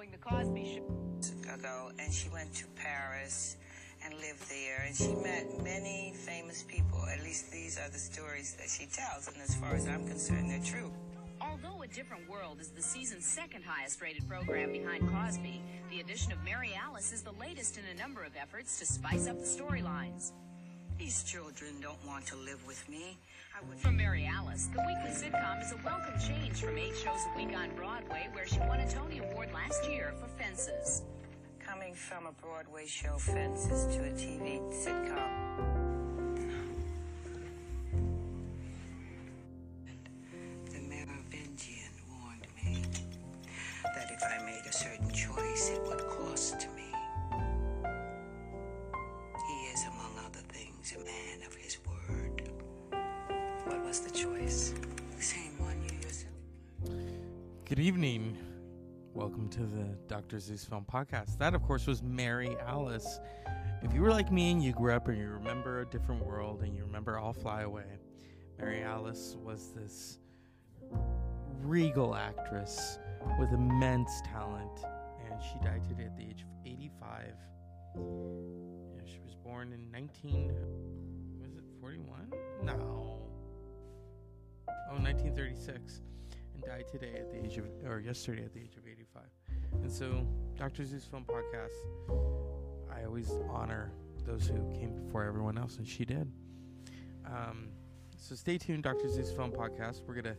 And following the Cosby Show. Ago, and she went to Paris and lived there, and she met many famous people. At least these are the stories that she tells, and as far as I'm concerned, they're true. Although A Different World is the season's second highest rated program behind Cosby, the addition of Mary Alice is the latest in a number of efforts to spice up the storylines. These children don't want to live with me. I would. From Mary Alice, the weekly sitcom is a welcome change from eight shows a week on Broadway, where she won a Tony Award last year for Fences. Coming from a Broadway show, Fences, to a TV sitcom. The Merovingian warned me that if I made a certain choice, it would cost me. Good evening. Welcome to the Dr. Zeus Film Podcast. That, of course, was Mary Alice. If you were like me and you grew up and you remember a different world and you remember I'll Fly Away, Mary Alice was this regal actress with immense talent, and she died today at the age of 85. Yeah, she was born in 19. Was it 41? No. Oh, 1936 and died today at the age of, or yesterday at the age of 85. And so, Dr. Zeus Film Podcast, I always honor those who came before everyone else, and she did. Um, so stay tuned, Dr. Zeus Film Podcast. We're gonna,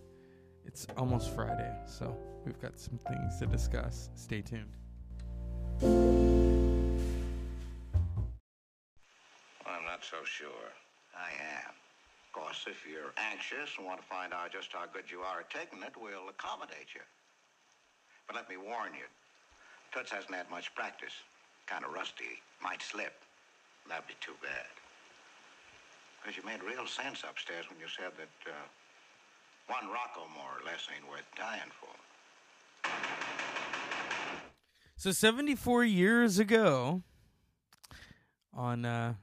it's almost Friday, so we've got some things to discuss. Stay tuned. If you're anxious and want to find out just how good you are at taking it, we'll accommodate you. But let me warn you, Toots hasn't had much practice. Kind of rusty. Might slip. That'd be too bad. Because you made real sense upstairs when you said that uh, one Rocco, more or less, ain't worth dying for. So 74 years ago, on uh,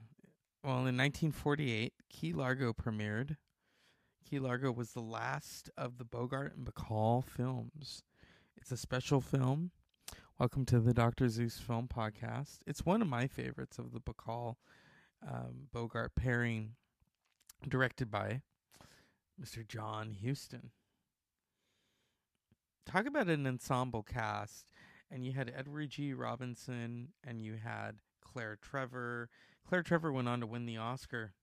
well, in 1948, Key Largo premiered. Key Largo was the last of the Bogart and Bacall films. It's a special film. Welcome to the Dr. Zeus Film Podcast. It's one of my favorites of the Bacall um, Bogart pairing, directed by Mr. John Huston. Talk about an ensemble cast. And you had Edward G. Robinson, and you had Claire Trevor. Claire Trevor went on to win the Oscar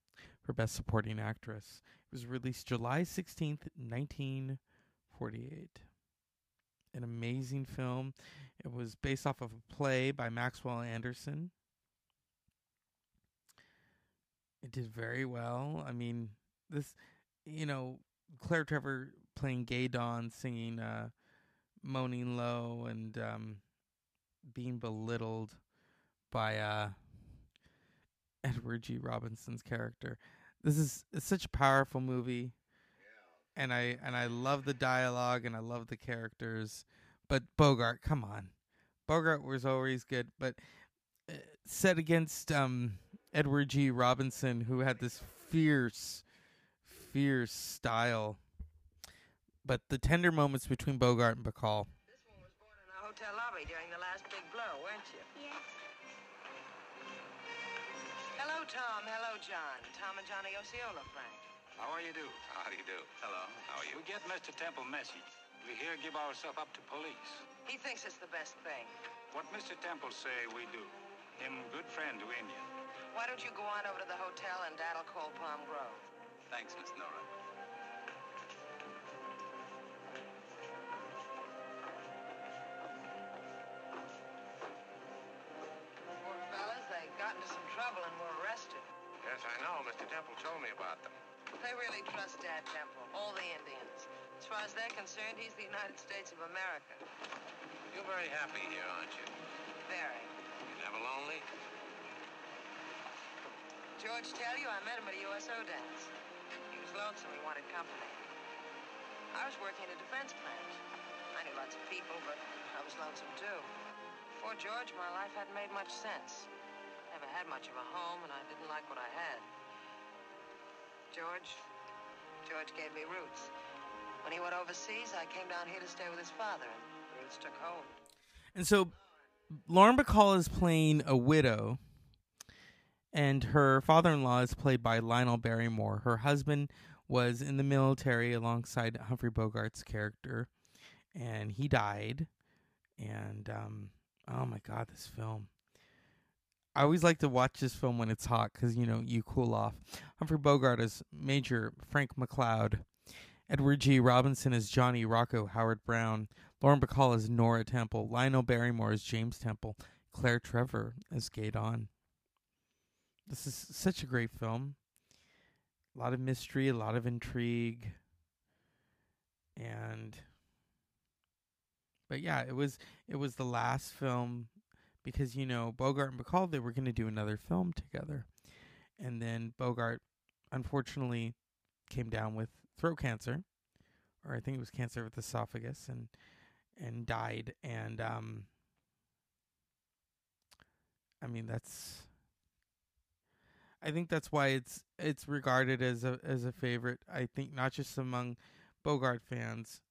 for Best Supporting Actress. It was released July 16th, 1948. An amazing film. It was based off of a play by Maxwell Anderson. It did very well. I mean, this, you know, Claire Trevor playing Gaye Dawn, singing uh, Moaning Low, and um, being belittled by uh, Edward G. Robinson's character. This is it's such a powerful movie, and I and I love the dialogue and I love the characters. But Bogart, come on, Bogart was always good, but uh, set against um, Edward G. Robinson, who had this fierce, fierce style. But the tender moments between Bogart and Bacall. This one was born in a hotel lobby during the last big blow, weren't you? Tom. Hello, John. Tom and Johnny Osceola, Frank. How are you do? How do you do? Hello. How are you? We get Mr. Temple message. We here give ourselves up to police. He thinks it's the best thing. What Mr. Temple say we do. Him good friend to Indian. Why don't you go on over to the hotel and daddle call Palm Grove? Thanks, Miss Nora. Mr. Temple told me about them. They really trust Dad Temple, all the Indians. As far as they're concerned, he's the United States of America. You're very happy here, aren't you? Very. You're never lonely? George tell you I met him at a USO dance. He was lonesome. He wanted company. I was working at a defense plant. I knew lots of people, but I was lonesome too. Before George, my life hadn't made much sense. I never had much of a home, and I didn't like what I had. George, George gave me Roots. When he went overseas, I came down here to stay with his father, and Roots took hold. And so Lauren Bacall is playing a widow, and her father in law is played by Lionel Barrymore. Her husband was in the military alongside Humphrey Bogart's character, and he died. And um, oh my god, this film! I always like to watch this film when it's hot because you know you cool off. Humphrey Bogart is Major Frank McCloud. Edward G. Robinson is Johnny Rocco Howard Brown. Lauren Bacall is Nora Temple. Lionel Barrymore is James Temple. Claire Trevor is Gaye Dawn. This is such a great film. A lot of mystery, a lot of intrigue. And but yeah, it was it was the last film because you know Bogart and Bacall they were going to do another film together. And then Bogart unfortunately came down with throat cancer or I think it was cancer the esophagus and and died and um I mean that's I think that's why it's it's regarded as a as a favorite. I think not just among Bogart fans,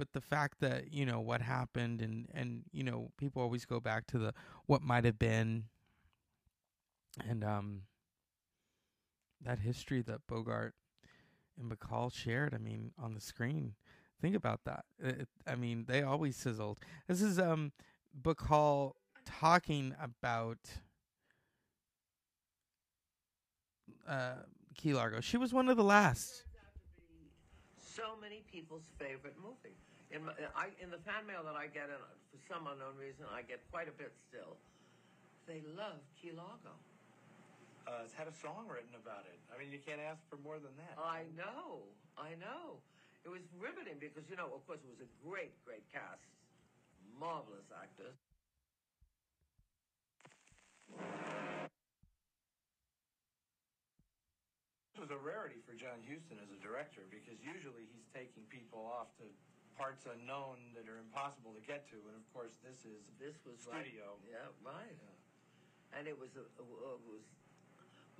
but the fact that you know what happened and and you know people always go back to the what might have been and um that history that Bogart and Bacall shared. I mean, on the screen. Think about that. It, I mean, they always sizzled. This is um Bacall talking about uh, Key Largo. She was one of the last. so many people's favorite movie. In, my, I, in the fan mail that I get, and for some unknown reason, I get quite a bit still. They love Key Largo. Uh, it's had a song written about it. I mean, you can't ask for more than that. I know, I know. It was riveting because, you know, of course, it was a great, great cast, marvelous actors. This was a rarity for John Huston as a director because usually he's taking people off to parts unknown that are impossible to get to, and of course, this is This was studio. Right. Yeah, right. And it was a, a, a was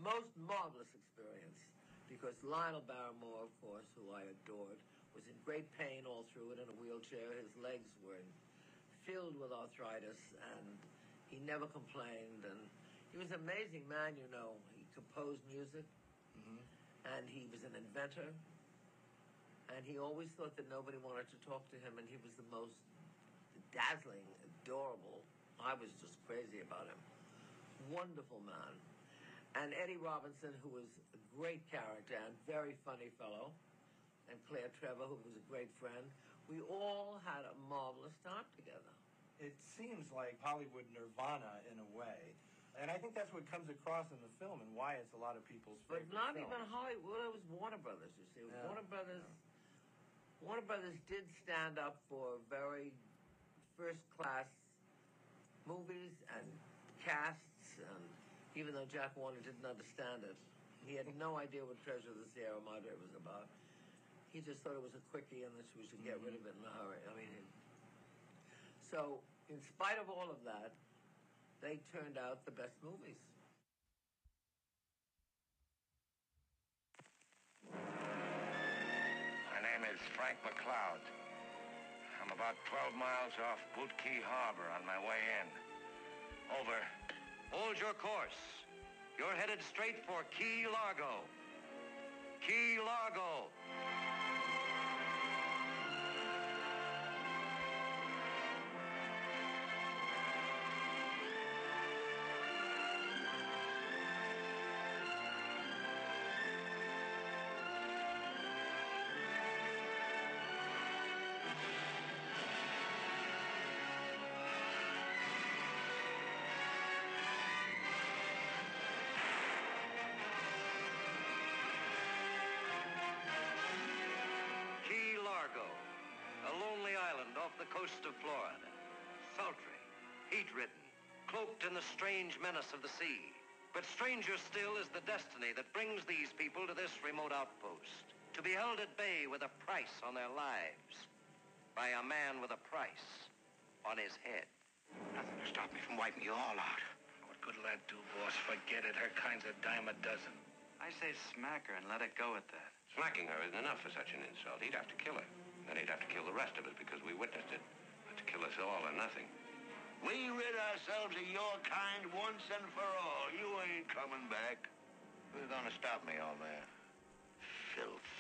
most marvelous experience because Lionel Barrymore, of course, who I adored, was in great pain all through it in a wheelchair. His legs were filled with arthritis, and he never complained. And he was an amazing man, you know. He composed music, mm-hmm. and he was an inventor. And he always thought that nobody wanted to talk to him, and he was the most dazzling, adorable. I was just crazy about him. Wonderful man. And Eddie Robinson, who was a great character and very funny fellow, and Claire Trevor, who was a great friend. We all had a marvelous time together. It seems like Hollywood nirvana in a way. And I think that's what comes across in the film and why it's a lot of people's favorite. But not film. even Hollywood. It was Warner Brothers. You see, Yeah, Warner Brothers. Warner Brothers did stand up for very first-class movies and casts, and even though Jack Warner didn't understand it, he had no idea what Treasure of the Sierra Madre was about. He just thought it was a quickie and that we should get rid of it in a hurry. I mean, so in spite of all of that, they turned out the best movies. Is Frank McCloud. I'm about 12 miles off Boot Key Harbor on my way in. Over. Hold your course. You're headed straight for Key Largo. Key Largo. The coast of Florida. Sultry, heat-ridden, cloaked in the strange menace of the sea. But stranger still is the destiny that brings these people to this remote outpost. To be held at bay with a price on their lives. By a man with a price on his head. Nothing to stop me from wiping you all out. What good'll that do, boss? Forget it. Her kind's a dime a dozen. I say smack her and let it go at that. Smacking her isn't enough for such an insult. He'd have to kill her. Then he'd have to kill the rest of us because we witnessed it. But to kill us all or nothing. We rid ourselves of your kind once and for all. You ain't coming back. Who's gonna stop me, old man? Filth.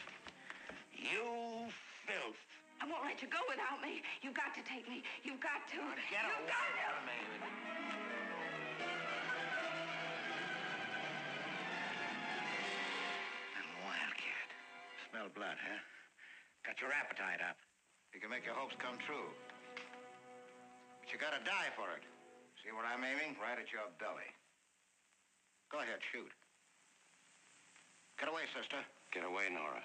You filth. I won't let you go without me. You've got to take me. You've got to. Get You've away got to. from me. Little wildcat. Smell blood, huh? Got your appetite up. You can make your hopes come true. But you gotta die for it. See where I'm aiming? Right at your belly. Go ahead, shoot. Get away, sister. Get away, Nora.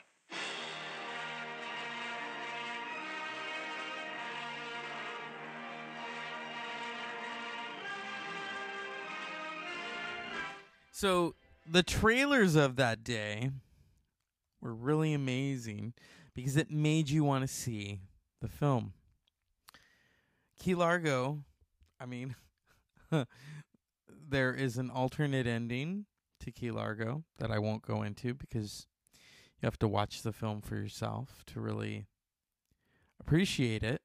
So the trailers of that day were really amazing because it made you want to see the film. Key Largo, I mean, there is an alternate ending to Key Largo that I won't go into because you have to watch the film for yourself to really appreciate it.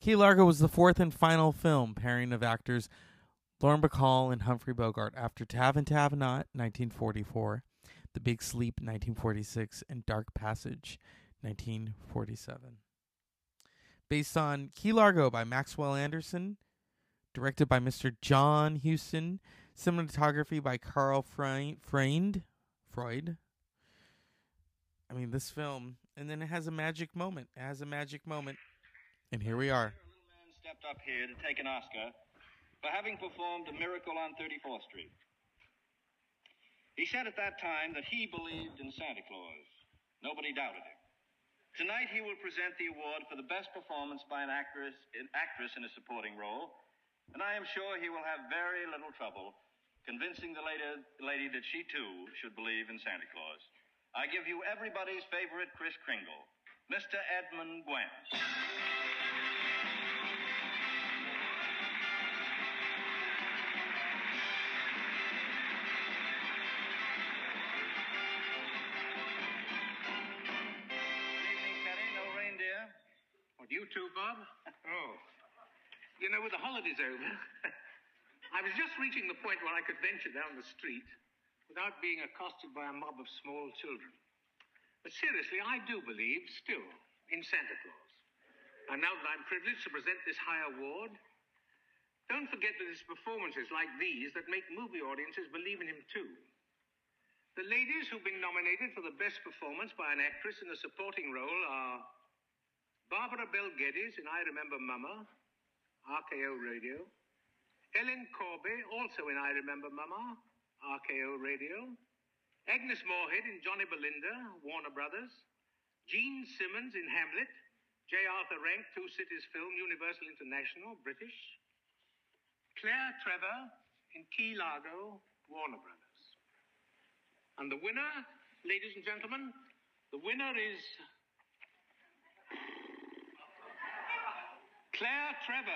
Key Largo was the fourth and final film pairing of actors Lauren Bacall and Humphrey Bogart after To Have and Have Not, 1944, The Big Sleep, 1946, and Dark Passage, 1947. Based on Key Largo by Maxwell Anderson, directed by Mr. John Huston, cinematography by Karl Freund, Freud. I mean, this film, and then it has a magic moment. It has a magic moment, and here we are. stepped up here to take an Oscar for having performed a miracle on 34th Street. He said at that time that he believed in Santa Claus. Nobody doubted him. Tonight he will present the award for the best performance by an actress, an actress in a supporting role, and I am sure he will have very little trouble convincing the lady, lady that she too should believe in Santa Claus. I give you everybody's favorite Kris Kringle, Mr. Edmund Gwenn. Too, Bob? Oh. You know, with the holidays over, I was just reaching the point where I could venture down the street without being accosted by a mob of small children. But seriously, I do believe still in Santa Claus. And now that I'm privileged to present this high award, don't forget that it's performances like these that make movie audiences believe in him too. The ladies who've been nominated for the best performance by an actress in a supporting role are Barbara Bel Geddes in I Remember Mama, RKO Radio, Ellen Corby, also in I Remember Mama, RKO Radio, Agnes Moorehead in Johnny Belinda, Warner Brothers, Jean Simmons in Hamlet, J. Arthur Rank, Two Cities Film, Universal International, British, Claire Trevor in Key Largo, Warner Brothers. And the winner, ladies and gentlemen, the winner is Claire Trevor.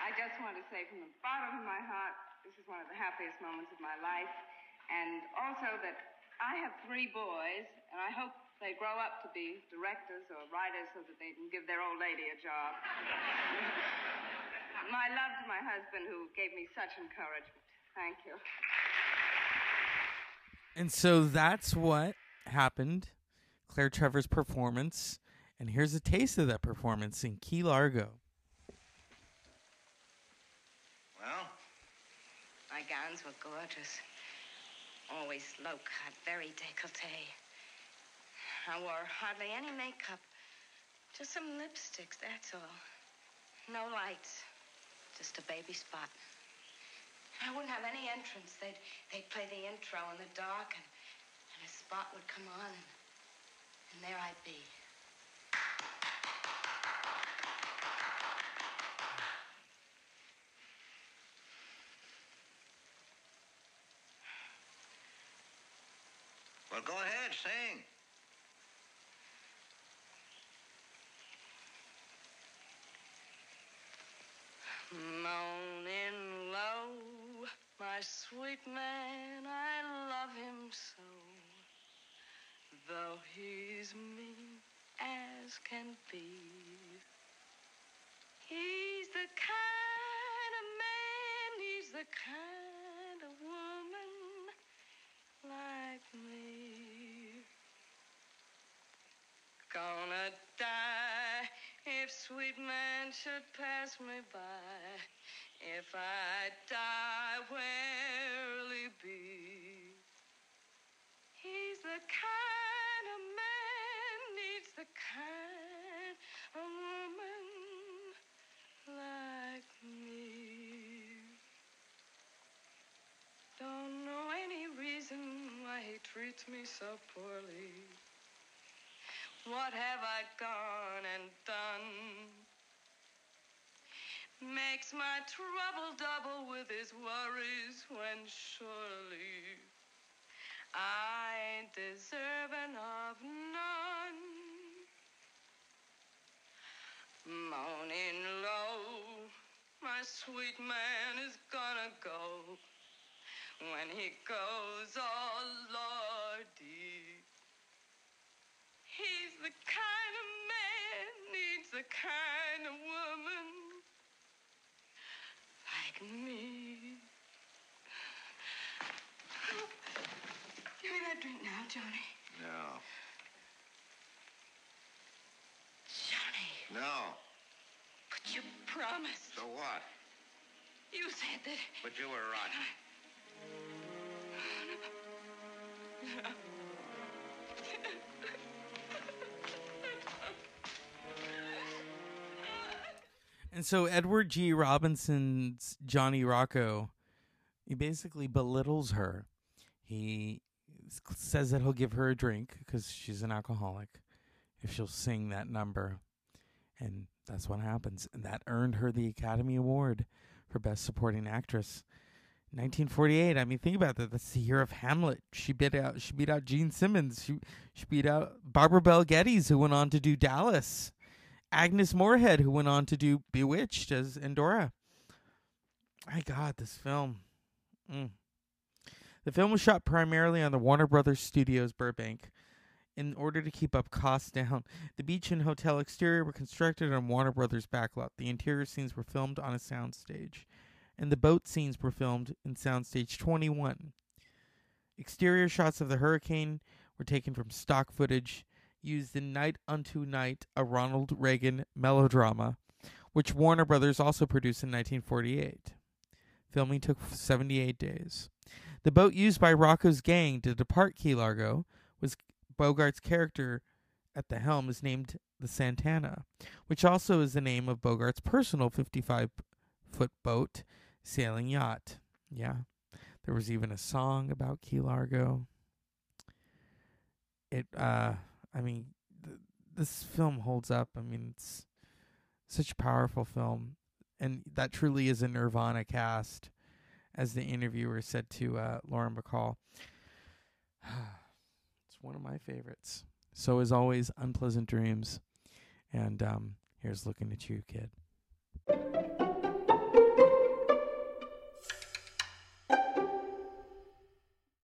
I just want to say from the bottom of my heart, this is one of the happiest moments of my life. And also that I have three boys, and I hope they grow up to be directors or writers so that they can give their old lady a job. my love to my husband, who gave me such encouragement. Thank you. And so that's what happened. Claire Trevor's performance. And here's a taste of that performance in Key Largo. Well, My gowns were gorgeous. Always low cut, very décolleté. I wore hardly any makeup. Just some lipsticks, that's all. No lights. Just a baby spot. I wouldn't have any entrance. They'd, they'd play the intro in the dark, and, and a spot would come on, and, and there I'd be. Well, go ahead, sing. Moaning low, my sweet man, I love him so. Though he's mean as can be, he's the kind of man, he's the kind of woman like me. Gonna die if sweet man should pass me by. If I die, where'll he be? He's the kind of man needs the kind of woman like me. Don't know any reason why he treats me so poorly. What have I gone and done? Makes my trouble double with his worries when surely I ain't deserving of none. Moaning low, my sweet man is gonna go. When he goes, oh Lordy. He's the kind of man needs the kind of woman like me. Give me that drink now, Johnny. No. Johnny, No. but you promised. So what? You said that. But you were rotten. And so Edward G. Robinson's Johnny Rocco, he basically belittles her. He says that he'll give her a drink because she's an alcoholic if she'll sing that number. And that's what happens. And that earned her the Academy Award for Best Supporting Actress. 1948. I mean, think about that. That's the year of Hamlet. She beat out. She beat out Jean Simmons. She she beat out Barbara Bel Geddes, who went on to do Dallas. Agnes Moorehead, who went on to do Bewitched as Endora. My God, this film. Mm. The film was shot primarily on the Warner Brothers Studios Burbank. In order to keep up costs down, the beach and hotel exterior were constructed on Warner Brothers backlot. The interior scenes were filmed on a soundstage, and the boat scenes were filmed in Soundstage 21. Exterior shots of the hurricane were taken from stock footage used in Night Unto Night, a Ronald Reagan melodrama, which Warner Brothers also produced in 1948. Filming took 78 days. The boat used by Rocco's gang to depart Key Largo was Bogart's character at the helm is named the Santana, which also is the name of Bogart's personal 55 foot boat sailing yacht. Yeah. There was even a song about Key Largo. It uh I mean, th- this film holds up. I mean, it's such a powerful film, and that truly is a Nirvana cast, as the interviewer said to uh, Lauren Bacall. it's one of my favorites. So, as always, unpleasant dreams, and um, here's looking at you, kid.